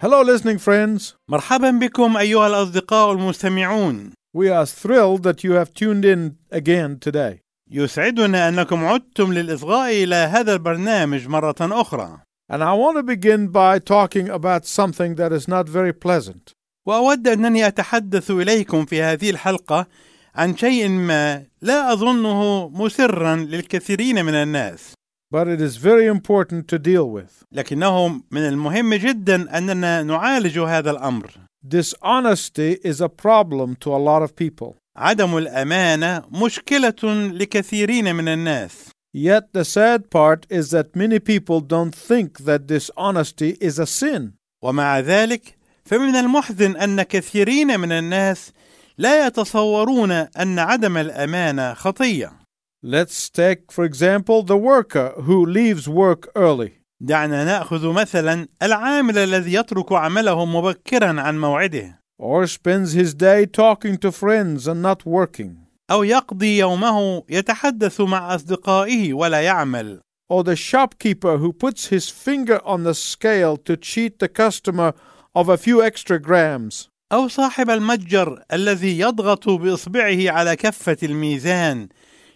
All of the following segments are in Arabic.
Hello, listening friends. مرحبا بكم أيها الأصدقاء المستمعون We are thrilled that you have tuned in again today. يسعدنا أنكم عدتم للإصغاء إلى هذا البرنامج مرة أخرى And I want to begin by talking about something that is not very pleasant. وأود أنني أتحدث إليكم في هذه الحلقة عن شيء ما لا أظنه مسرا للكثيرين من الناس but it is very important to deal with. لكنه من المهم جدا أننا نعالج هذا الأمر Dishonesty is a problem to a lot of people. عدم الأمانة مشكلة لكثيرين من الناس Yet the sad part is that many people don't think that dishonesty is a sin. ومع ذلك فمن المحزن أن كثيرين من الناس لا يتصورون أن عدم الأمانة خطية Let's take, for example, the worker who leaves work early. دعنا ناخذ مثلا العامل الذي يترك عمله مبكرا عن موعده or spends his day talking to friends and not working, أو يقضي يومه يتحدث مع اصدقائه ولا يعمل or the shopkeeper who puts his finger on the scale to cheat the customer of a few extra grams, أو صاحب المتجر الذي يضغط باصبعه على كفه الميزان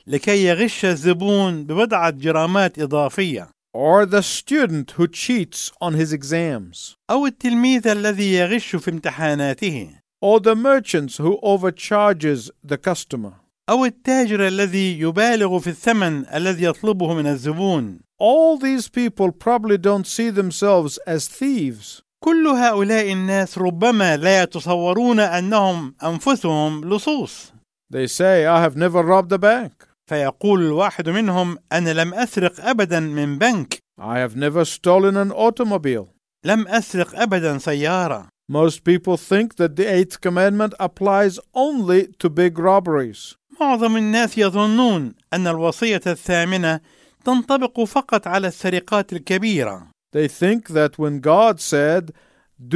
لكي يغش الزبون ببضعه جرامات اضافيه or the student who cheats on his exams, أو التلميذ الذي يغش في امتحاناته or the merchants who overcharges the customer. أو التاجر الذي يبالغ في الثمن الذي يطلبه من الزبون All these people probably don't see themselves as thieves, كل هؤلاء الناس ربما لا يتصورون انهم انفسهم لصوص They say, I have never robbed a bank. فيقول الواحد منهم أنا لم اسرق ابدا من بنك I have never stolen an automobile. لم اسرق ابدا سياره Most people think that the eighth commandment applies only to big robberies. معظم الناس يظنون ان الوصيه الثامنه تنطبق فقط على السرقات الكبيره They think that when God said,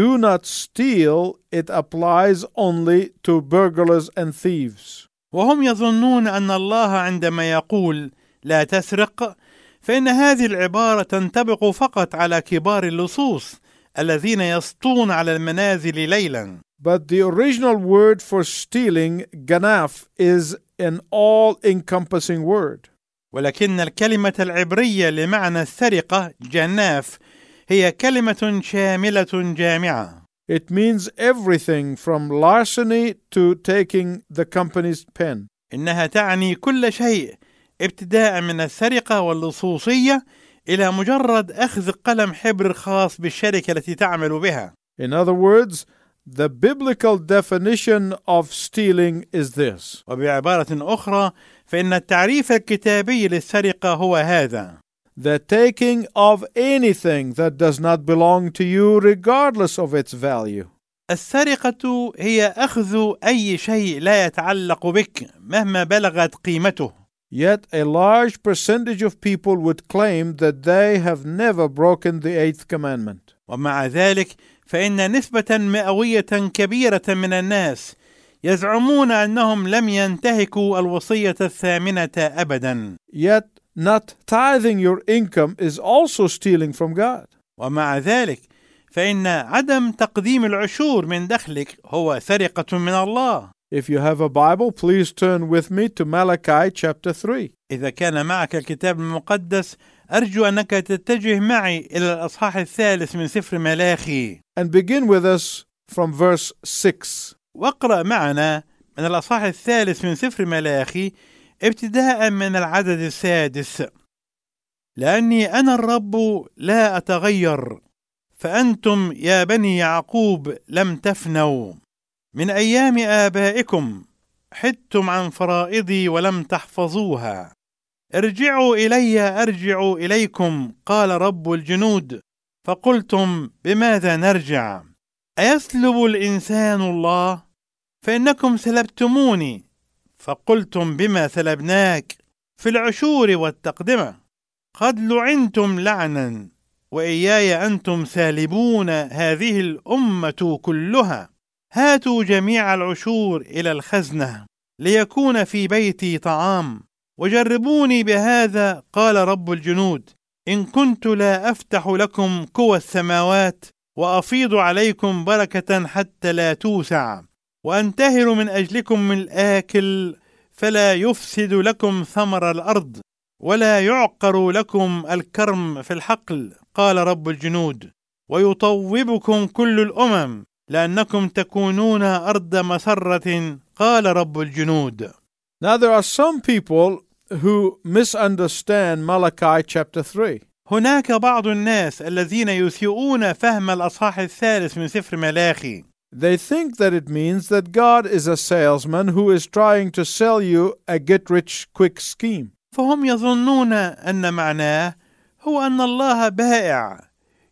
Do not steal, it applies only to burglars and thieves. وهم يظنون أن الله عندما يقول لا تسرق فإن هذه العبارة تنطبق فقط على كبار اللصوص الذين يسطون على المنازل ليلا But the original word for stealing, ganaf, is an all encompassing word. ولكن الكلمة العبرية لمعنى السرقة جناف هي كلمة شاملة جامعة It means everything from larceny to taking the company's pen. إنها تعني كل شيء ابتداء من السرقة واللصوصية إلى مجرد أخذ قلم حبر خاص بالشركة التي تعمل بها. In other words, the biblical definition of stealing is this. وبعبارة أخرى فإن التعريف الكتابي للسرقة هو هذا. The taking of anything that does not belong to you, regardless of its value. السرقة هي أخذ أي شيء لا يتعلق بك مهما بلغت قيمته Yet a large percentage of people would claim that they have never broken the eighth commandment. ومع ذلك فإن نسبة مئوية كبيرة من الناس يزعمون أنهم لم ينتهكوا الوصية الثامنة أبدا Yet, not tithing your income is also stealing from God. ومع ذلك فإن عدم تقديم العشور من دخلك هو سرقة من الله If you have a Bible, please turn with me to Malachi chapter 3. إذا كان معك الكتاب المقدس أرجو أنك تتجه معي إلى الأصحاح الثالث من سفر ملاخي and begin with us from verse 6. واقرأ معنا من الأصحاح الثالث من سفر ملاخي ابتداء من العدد السادس. لأني أنا الرب لا أتغير فأنتم يا بني يعقوب لم تفنوا. من أيام آبائكم حدتم عن فرائضي ولم تحفظوها. ارجعوا إلي أرجع إليكم قال رب الجنود. فقلتم بماذا نرجع؟ أيسلب الإنسان الله؟ فإنكم سلبتموني. فقلتم بما سلبناك في العشور والتقدمة. قد لعنتم لعنا وإياي أنتم سالبون هذه الأمة كلها. هاتوا جميع العشور إلى الخزنة ليكون في بيتي طعام وجربوني بهذا قال رب الجنود. إن كنت لا أفتح لكم قوى السماوات وأفيض عليكم بركة حتى لا توسع. وانتهر من أجلكم من الآكل فلا يفسد لكم ثمر الأرض ولا يعقر لكم الكرم في الحقل قال رب الجنود. ويطوبكم كل الأمم لأنكم تكونون أرض مسرة قال رب الجنود. Now, there are some people who misunderstand Malachi chapter 3. هناك بعض الناس الذين يسيئون فهم الأصحاح الثالث من سفر ملاخي. They think that it means that God is a salesman who is trying to sell you a get rich quick scheme. فهم يظنون ان معناه هو ان الله بائع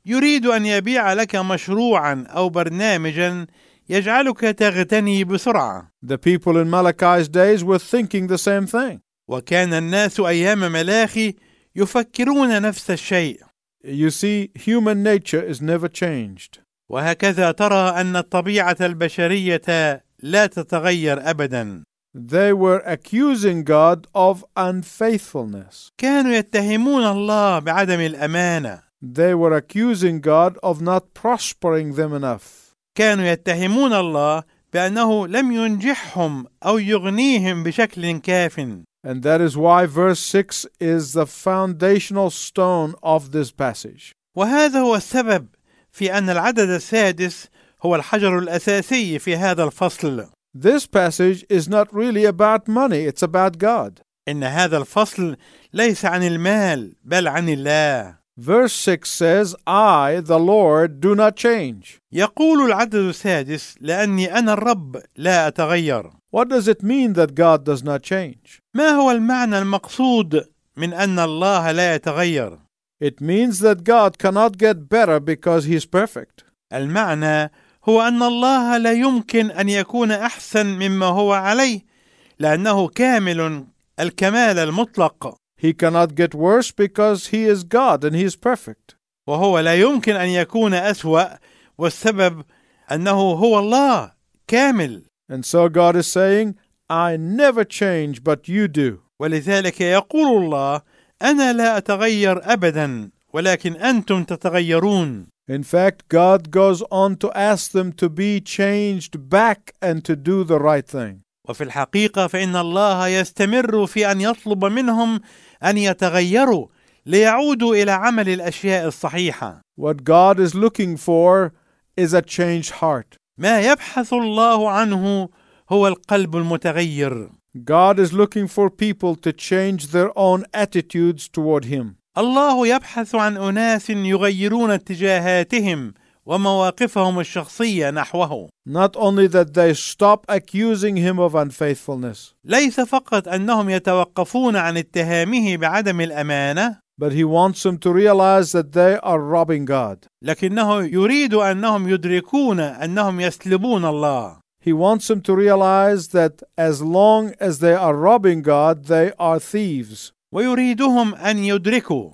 يريد ان يبيع لك مشروعا او برنامجا يجعلك تغتني بسرعه The people in Malachi's days were thinking the same thing. وكان الناس ايام ملاخي يفكرون نفس الشيء You see, human nature is never changed. وهكذا ترى ان الطبيعه البشريه لا تتغير ابدا They were accusing God of unfaithfulness. كانوا يتهمون الله بعدم الامانه They were accusing God of not prospering them enough. كانوا يتهمون الله بانه لم ينجحهم أو يغنيهم بشكل كاف And that is why verse 6 is the foundational stone of this passage. وهذا هو السبب في أن العدد السادس هو الحجر الأساسي في هذا الفصل This passage is not really about money, it's about God. إن هذا الفصل ليس عن المال بل عن الله Verse 6 says, I, the Lord, do not change. يقول العدد السادس لأني أنا الرب لا أتغير What does it mean that God does not change? ما هو المعنى المقصود من أن الله لا يتغير It means that God cannot get better because He is perfect. المعنى هو ان الله لا يمكن ان يكون احسن مما هو عليه لانه كامل الكمال المطلق He cannot get worse because He is God and He is perfect. وهو لا يمكن ان يكون اسوا والسبب انه هو الله كامل And so God is saying, I never change, but you do. ولذلك يقول الله أنا لا أتغير ابدا ولكن أنتم تتغيرون In fact, God goes on to ask them to be changed back and to do the right thing. وفي الحقيقة فإن الله يستمر في أن يطلب منهم أن يتغيروا ليعودوا إلى عمل الأشياء الصحيحة What God is looking for is a changed heart. ما يبحث الله عنه هو القلب المتغير God is looking for people to change their own attitudes toward Him. الله يبحث عن اناس يغيرون اتجاهاتهم ومواقفهم الشخصيه نحوه Not only that they stop accusing Him of unfaithfulness, ليس فقط انهم يتوقفون عن اتهامه بعدم الامانه but He wants them to realize that they are robbing God. لكنه يريد انهم يدركون انهم يسلبون الله He wants them to realize that as long as they are robbing God, they are thieves. ويريدهم ان يدركوا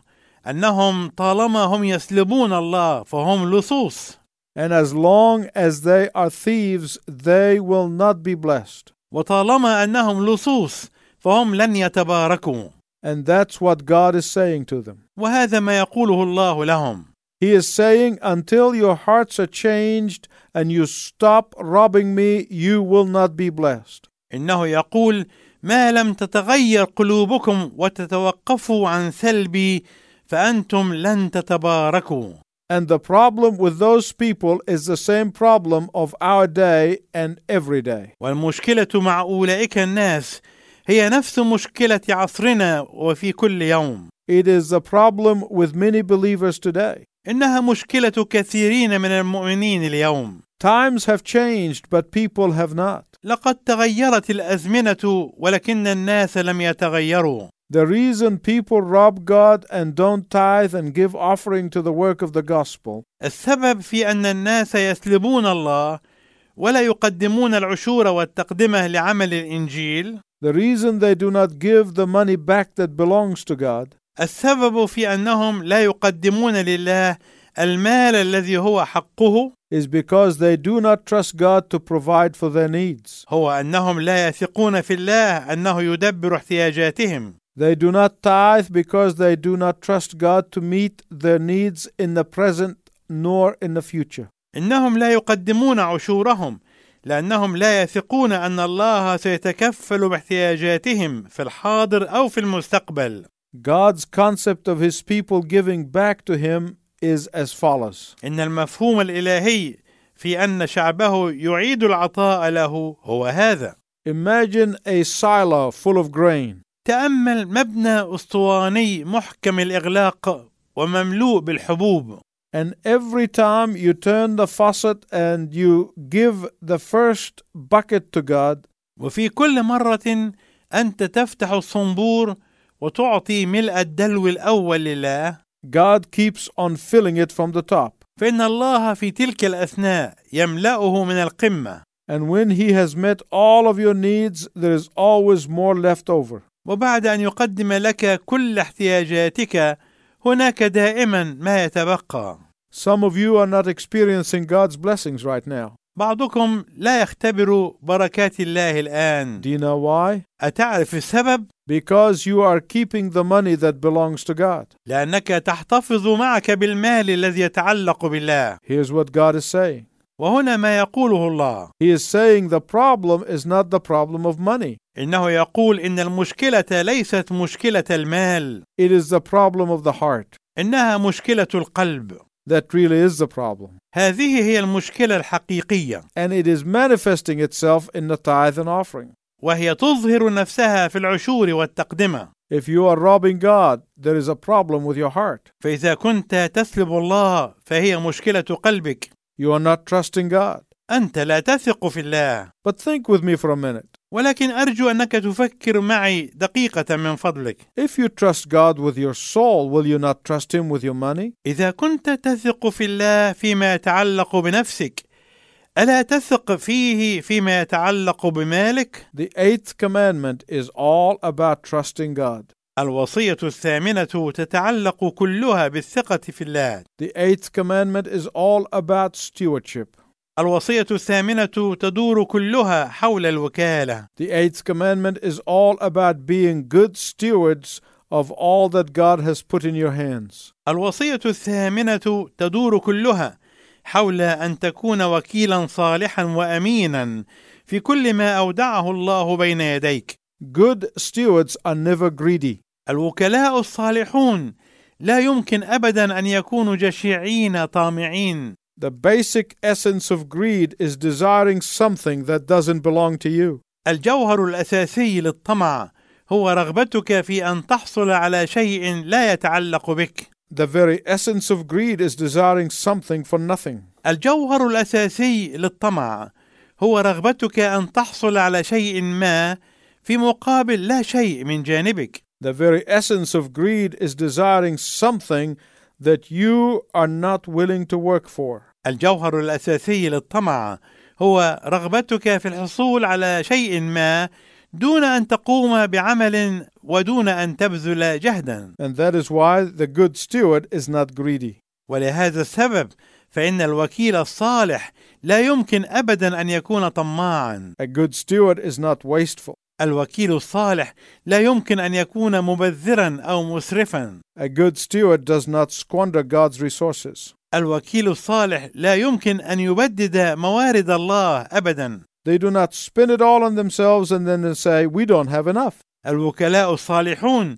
انهم طالما هم يسلبون الله فهم لصوص And as long as they are thieves, they will not be blessed. وطالما انهم لصوص فهم لن يتباركوا And that's what God is saying to them. وهذا ما يقوله الله لهم He is saying, until your hearts are changed and you stop robbing me, you will not be blessed. انه يقول ما لم تتغير قلوبكم وتتوقفوا عن سلبي فانتم لن تتباركوا And the problem with those people is the same problem of our day and every day. والمشكله مع اولئك الناس هي نفس مشكله عصرنا وفي كل يوم It is the problem with many believers today. انها مشكله كثيرين من المؤمنين اليوم Times have changed, but people have not. لقد تغيرت الازمنه ولكن الناس لم يتغيروا The reason people rob God and don't tithe and give offering to the work of the gospel السبب في ان الناس يسلبون الله ولا يقدمون العشور والتقدمه لعمل الانجيل The reason they do not give the money back that belongs to God السبب في أنهم لا يقدمون لله المال الذي هو حقه is because they do not trust God to provide for their needs. هو أنهم لا يثقون في الله أنه يدبر احتياجاتهم They do not tithe because they do not trust God to meet their needs in the present nor in the future. إنهم لا يقدمون عشورهم لأنهم لا يثقون أن الله سيتكفل باحتياجاتهم في الحاضر أو في المستقبل God's concept of his people giving back to him is as follows ان المفهوم الالهي في ان شعبه يعيد العطاء له هو هذا Imagine a silo full of grain. تامل مبنى اسطواني محكم الاغلاق ومملوء بالحبوب And every time you turn the faucet and you give the first bucket to God, وفي كل مرة أنت تفتح الصنبور وتعطي ملء الدلو الأول لله God keeps on filling it from the top. فإن الله في تلك الأثناء يملأه من القمة And when He has met all of your needs, there is always more left over. وبعد أن يقدم لك كل احتياجاتك هناك دائما ما يتبقى Some of you are not experiencing God's blessings right now. بعضكم لا يختبر بركات الله الآن Do you know why? أتعرف السبب؟ Because you are keeping the money that belongs to God. لأنك تحتفظ معك بالمال الذي يتعلق بالله Here's what God is saying وهنا ما يقوله الله He is saying the problem is not the problem of money, إنه يقول إن المشكلة ليست مشكلة المال it is the problem of the heart. إنها مشكلة القلب That really is the problem. هذه هي المشكلة الحقيقية And it is manifesting itself in the tithe and offering. وهي تظهر نفسها في العشور والتقدمة If you are robbing God, there is a problem with your heart. فإذا كنت تسلب الله فهي مشكلة قلبك You are not trusting God. أنت لا تثق في الله But think with me for a minute. ولكن أرجو أنك تفكر معي دقيقة من فضلك If you trust God with your soul, will you not trust Him with your money? إذا كنت تثق في الله فيما يتعلق بنفسك ألا تثق فيه فيما يتعلق بمالك؟ The eighth commandment is all about trusting God. الوصية الثامنة تتعلق كلها بالثقة في الله. The eighth commandment is all about stewardship. الوصية الثامنة تدور كلها حول الوكالة. The eighth commandment is all about being good stewards of all that God has put in your hands. الوصية الثامنة تدور كلها حول أن تكون وكيلا صالحا وأمينا في كل ما أودعه الله بين يديك. Good stewards are never greedy. الوكلاء الصالحون لا يمكن أبدا أن يكونوا جشعين طامعين. The basic essence of greed is desiring something that doesn't belong to you. الجوهر الأساسي للطمع هو رغبتك في أن تحصل على شيء لا يتعلق بك. The very essence of greed is desiring something for nothing. الجوهر الأساسي للطمع هو رغبتك أن تحصل على شيء ما في مقابل لا شيء من جانبك. The very essence of greed is desiring something that you are not willing to work for. الجوهر الأساسي للطمع هو رغبتك في الحصول على شيء ما دون أن تقوم بعمل ودون أن تبذل جهدا. And that is why the good steward is not greedy. ولهذا السبب فإن الوكيل الصالح لا يمكن أبدا أن يكون طماعا. A good steward is not wasteful. الوكيل الصالح لا يمكن أن يكون مبذرا أو مسرفا. A good steward does not squander God's resources. الوكيل الصالح لا يمكن أن يبدد موارد الله أبدا. They do not spin it all on themselves and then they say, We don't have enough. الوكلاء الصالحون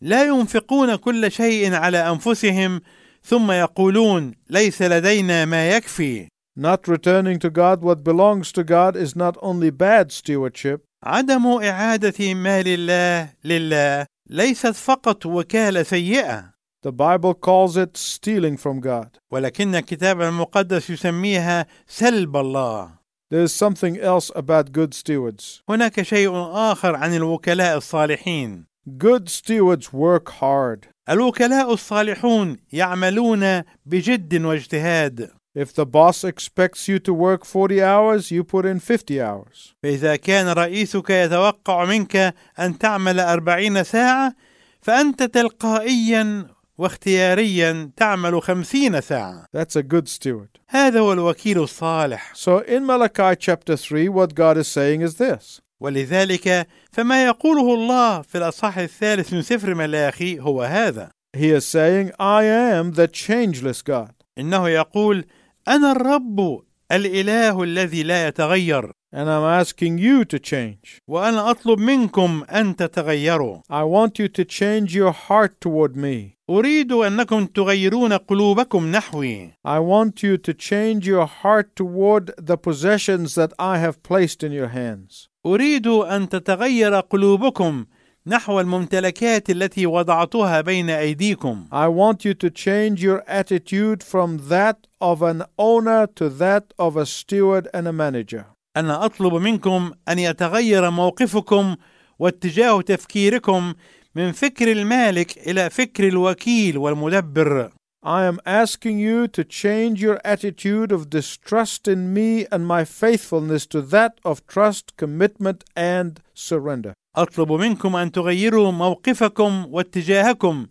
لا ينفقون كل شيء على أنفسهم ثم يقولون ليس لدينا ما يكفي. Not returning to God what belongs to God is not only bad stewardship, عدم إعادة مال الله لله ليست فقط وكالة سيئة the Bible calls it stealing from God. ولكن الكتاب المقدس يسميها سلب الله There is something else about good stewards. هناك شيء آخر عن الوكلاء الصالحين Good stewards work hard. الوكلاء الصالحون يعملون بجد واجتهاد If the boss expects you to work 40 hours, you put in 50 hours. فإذا كان رئيسك يتوقع منك أن تعمل أربعين ساعة فأنت تلقائيا واختياريا تعمل خمسين ساعة. That's a good steward. هذا هو الوكيل الصالح. So in Malachi chapter 3, what God is saying is this. ولذلك فما يقوله الله في الأصحاح الثالث من سفر ملاخي هو هذا. He is saying, I am the changeless God. إنه يقول أنا الرب الإله الذي لا يتغير. and I'm asking you to change. وأنا أطلب منكم أن تتغيروا I want you to change your heart toward me. أريد أنكم تغيرون قلوبكم نحوي I want you to change your heart toward the possessions that I have placed in your hands. أريد أن تتغير قلوبكم نحو الممتلكات التي وضعتها بين أيديكم I want you to change your attitude from that of an owner to that of a steward and a manager. أنا أطلب منكم أن يتغير موقفكم واتجاه تفكيركم من فكر المالك إلى فكر الوكيل والمدبر I am asking you to change your attitude of distrust in me and my faithfulness to that of trust, commitment, and surrender. أطلب منكم أن تغيروا موقفكم واتجاهكم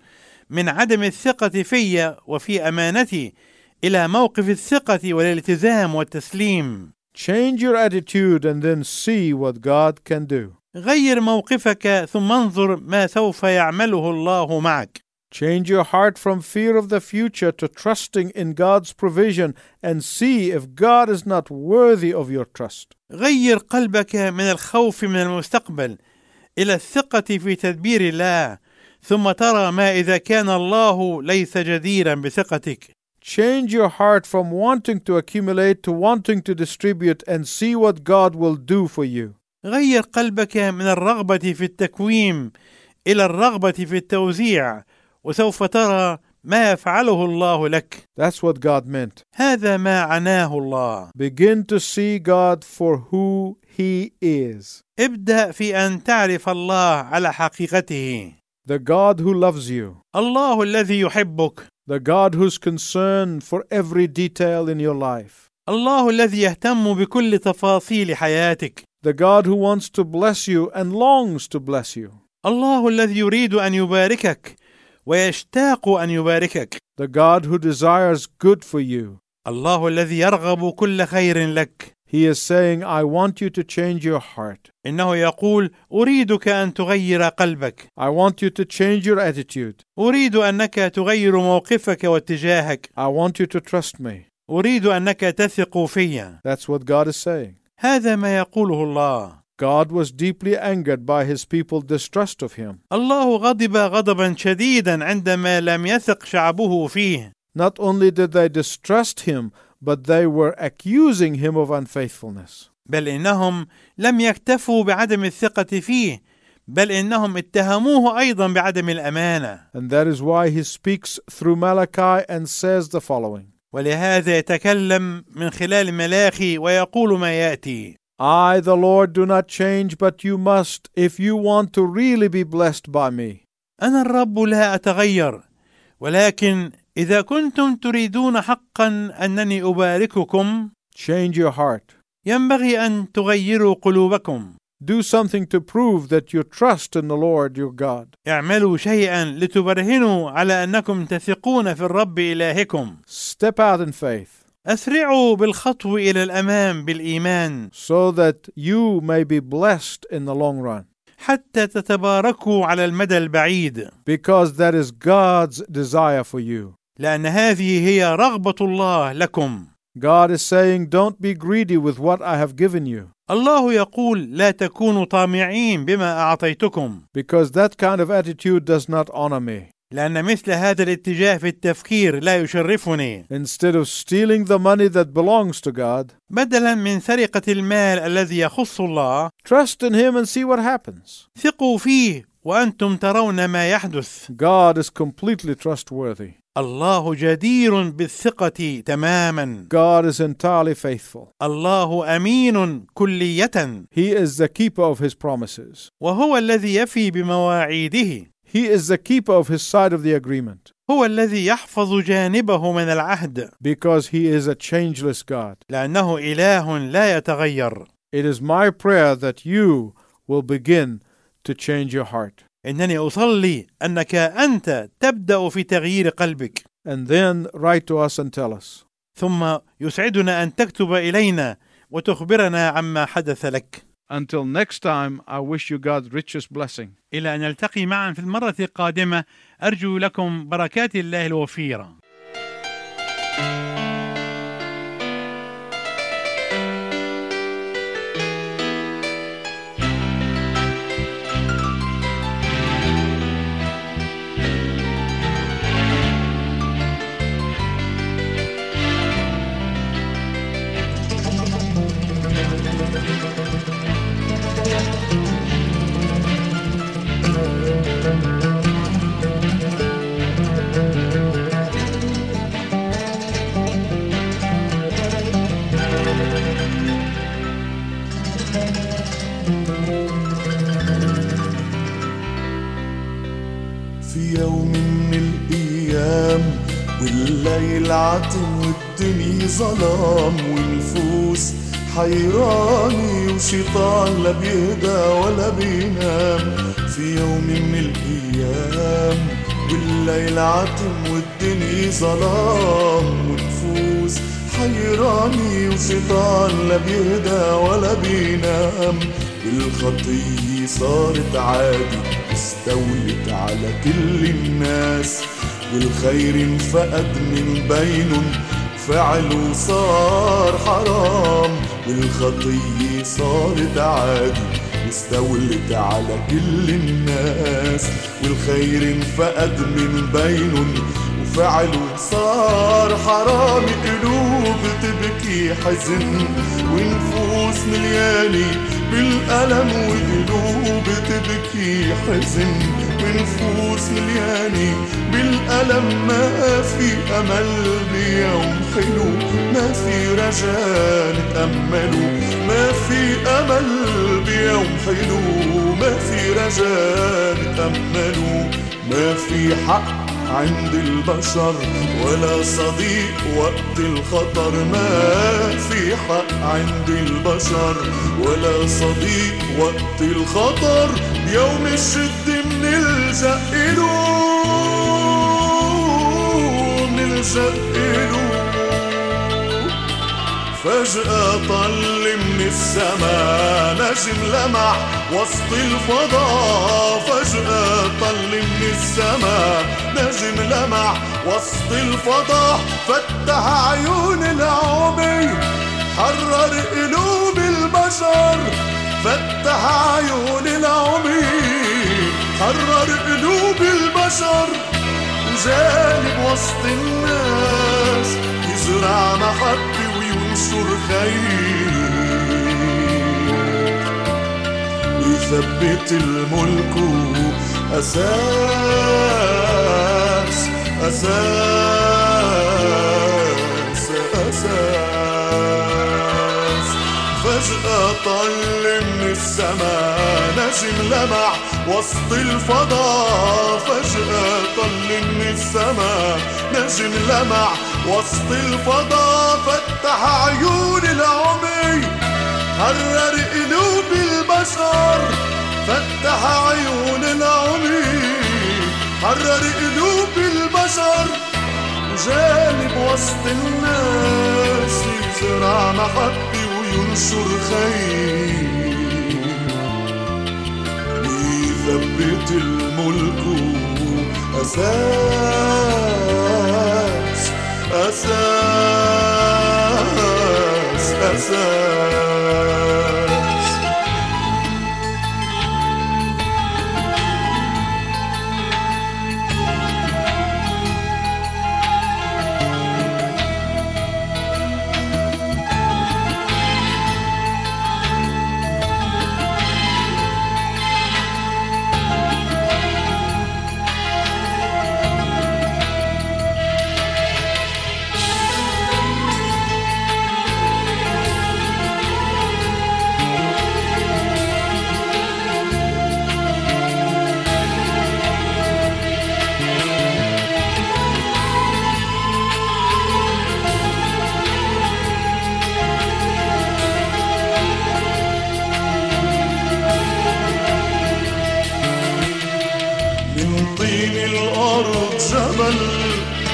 من عدم الثقة في وفي أمانتي إلى موقف الثقة والالتزام والتسليم. Change your attitude and then see what God can do. غير موقفك ثم انظر ما سوف يعمله الله معك. Change your heart from fear of the future to trusting in God's provision and see if God is not worthy of your trust. غير قلبك من الخوف من المستقبل إلى الثقة في تدبير الله ثم ترى ما إذا كان الله ليس جديرا بثقتك. Change your heart from wanting to accumulate to wanting to distribute and see what God will do for you. غير قلبك من الرغبة في التكويم إلى الرغبة في التوزيع وسوف ترى ما يفعله الله لك That's what God meant. هذا ما عناه الله Begin to see God for who He is ابدأ في أن تعرف الله على حقيقته the God who loves you, الله الذي يحبك the God who's concerned for every detail in your life, الله الذي يهتم بكل تفاصيل حياتك the God who wants to bless you and longs to bless you, الله الذي يريد أن يباركك ويشتاق أن يباركك the God who desires good for you. الله الذي يرغب كل خير لك He is saying, I want you to change your heart. إنه يقول أريدك أن تغير قلبك I want you to change your attitude. أريد أنك تغير موقفك واتجاهك I want you to trust me. أريد أنك تثق في That's what God is saying. هذا ما يقوله الله God was deeply angered by his people's distrust of him. الله غضب غضبا شديدا عندما لم يثق شعبه فيه Not only did they distrust him, but they were accusing him of unfaithfulness. بل إنهم لم يكتفوا بعدم الثقة فيه بل إنهم اتهموه أيضا بعدم الأمانة And that is why he speaks through Malachi and says the following ولهذا يتكلم من خلال ملاخي ويقول ما يأتي I, the Lord, do not change, but you must if you want to really be blessed by me. أنا الرب لا أتغير ولكن إذا كنتم تريدون حقا أنني أبارككم Change your heart. ينبغي أن تغيروا قلوبكم Do something to prove that you trust in the Lord your God. اعملوا شيئا لتبرهنوا على أنكم تثقون في الرب إلهكم Step out in faith أسرعوا بالخطو إلى الأمام بالإيمان so that you may be blessed in the long run. حتى تتباركوا على المدى البعيد Because that is God's desire for you. لأن هذه هي رغبة الله لكم God is saying, Don't be greedy with what I have given you, الله يقول لا تكونوا طامعين بما أعطيتكم because that kind of attitude does not honor me. لأن مثل هذا الاتجاه في التفكير لا يشرفني Instead of stealing the money that belongs to God, بدلا من سرقة المال الذي يخص الله trust in Him and see what happens. ثقوا فيه وأنتم ترون ما يحدث God is completely trustworthy. الله جدير بالثقة تماما God is entirely faithful. الله أمين كلية He is the keeper of His promises. وهو الذي يفي بمواعيده He is the keeper of His side of the agreement هو الذي يحفظ جانبه من العهد because He is a changeless God. لأنه إله لا يتغير It is my prayer that you will begin to change your heart. إنني أصلي أنك أنت تبدأ في تغيير قلبك And then write to us and tell us. ثم يسعدنا أن تكتب إلينا وتخبرنا عما حدث لك Until next time, I wish you God's richest blessing. إلى أن نلتقي معا في المرة القادمة أرجو لكم بركات الله الوفيرة والدنيا ظلام والنفوس حيراني وشيطان لا بيهدى ولا بينام. في يوم من الأيام والليل عتم والدنيا ظلام ونفوس حيراني وشيطان لا بيهدى ولا بينام. الخطية صارت عادي استولت على كل الناس. والخير انفقد من بينهم فعل وصار حرام. والخطية صارت عادي واستولت على كل الناس. والخير انفقد من بينهم وفعل وصار حرام. قلوب تبكي حزن. ونفوس مليانة بالألم. وقلوب تبكي حزن. ونفوس مليانة. بالألم ما في أمل بيوم حلو ما في رجاء نتأمله ما في أمل بيوم حلو ما في رجاء نتأمله ما في حق عند البشر ولا صديق وقت الخطر. ما في حق عند البشر ولا صديق وقت الخطر. يوم الشد منلجأ إله منلجأ إله فجأة طل من السما نجم لمع وسط الفضاء. فجأة طل من السما نجم لمع وسط الفضاء. فتح عيون العمي حرر قلوب البشر. فتح عيون العمي حرر قلوب البشر وجانب وسط الناس يزرع محبة وينشر خير. ويثبت الملك أساس أساس فجأة طل من السماء نجم لمع وسط الفضاء فجأة طل من السماء نجم لمع وسط الفضاء فتح عيون العمي حرر قلوب البشر. فتح عيون العمي حرر قلوب البشر. وجانب وسط الناس يزرع محبة وينشر خير ويثبت الملك أساس أساس أساس.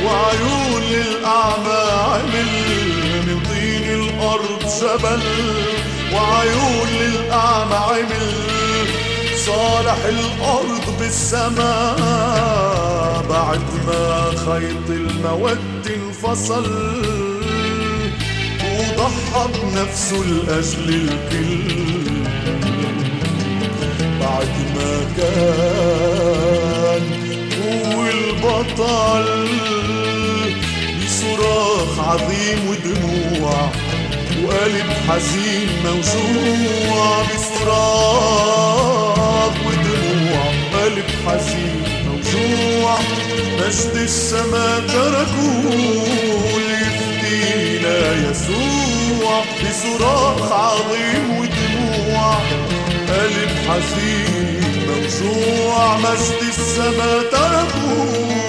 وعيون للأعمى عمل من طين الأرض جبل وعيون للأعمى عمل صالح الأرض بالسماء بعد ما خيط المود انفصل. وضحى بنفسه لأجل الكل بعد ما كان هو البطل. بصراخ عظيم ودموع وقلب حزين موجوع بصراخ ودموع. قلب حزين موجوع مجد السما تركوا ليفدينا يسوع. بصراخ عظيم ودموع قلب حزين موجوع مجد السما تركوا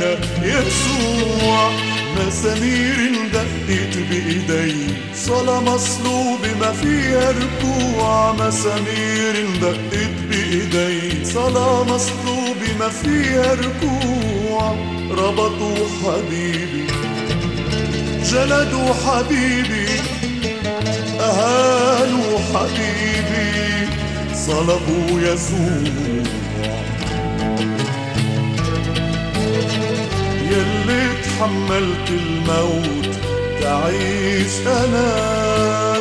ليفدينا يسوع. مسامير دقت بإيدي. صلاة مصلوب ما فيها ركوع. مسامير دقت بإيدي. صلاة مصلوب ما فيها ركوع. ربطوا حبيبي. جلدوا حبيبي. أهانوا حبيبي. صلبوا يسوع. يلي تحملت الموت تعيش أنا.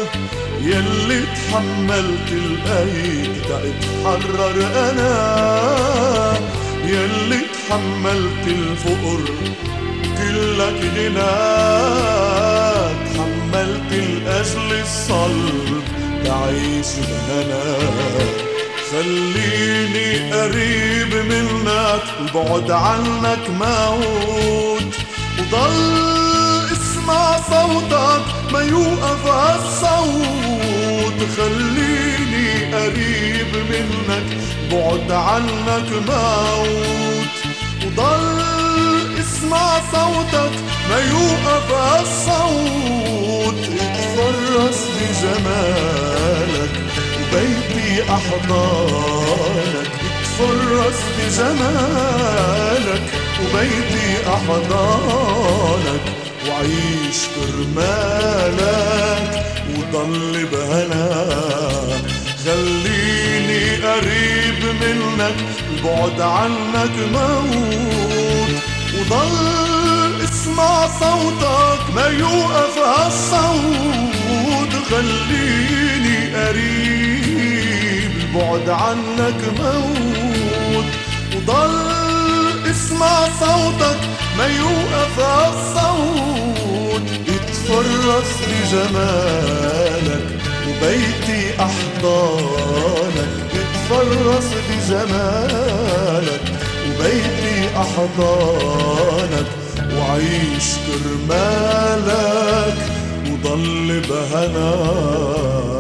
يلي تحملت القيد تتحرر أنا. يلي تحملت الفقر كلك غنى. تحملت الأجل الصلب تعيش بهنا خليني قريب منك البعد عنك موت وضل اسمع صوتك ما يوقف هالصوت. خليني قريب منك بعد عنك موت وضل اسمع صوتك ما يوقف هالصوت. اتفرس بجمالك. وبيتي أحضانك. اتفرس بجمالك وبيتي أحضانك. وعيش كرمالك وضل بهنا خليني قريب منك البعد عنك موت. وضل اسمع صوتك ما يوقف هالصوت. خليني قريب البعد عنك موت. وضل اسمع صوتك ما يوقف هالصوت اتفرس بجمالك وبيتي أحضانك. اتفرس بجمالك وبيتي أحضانك. وعيش كرمالك وضل بهنا.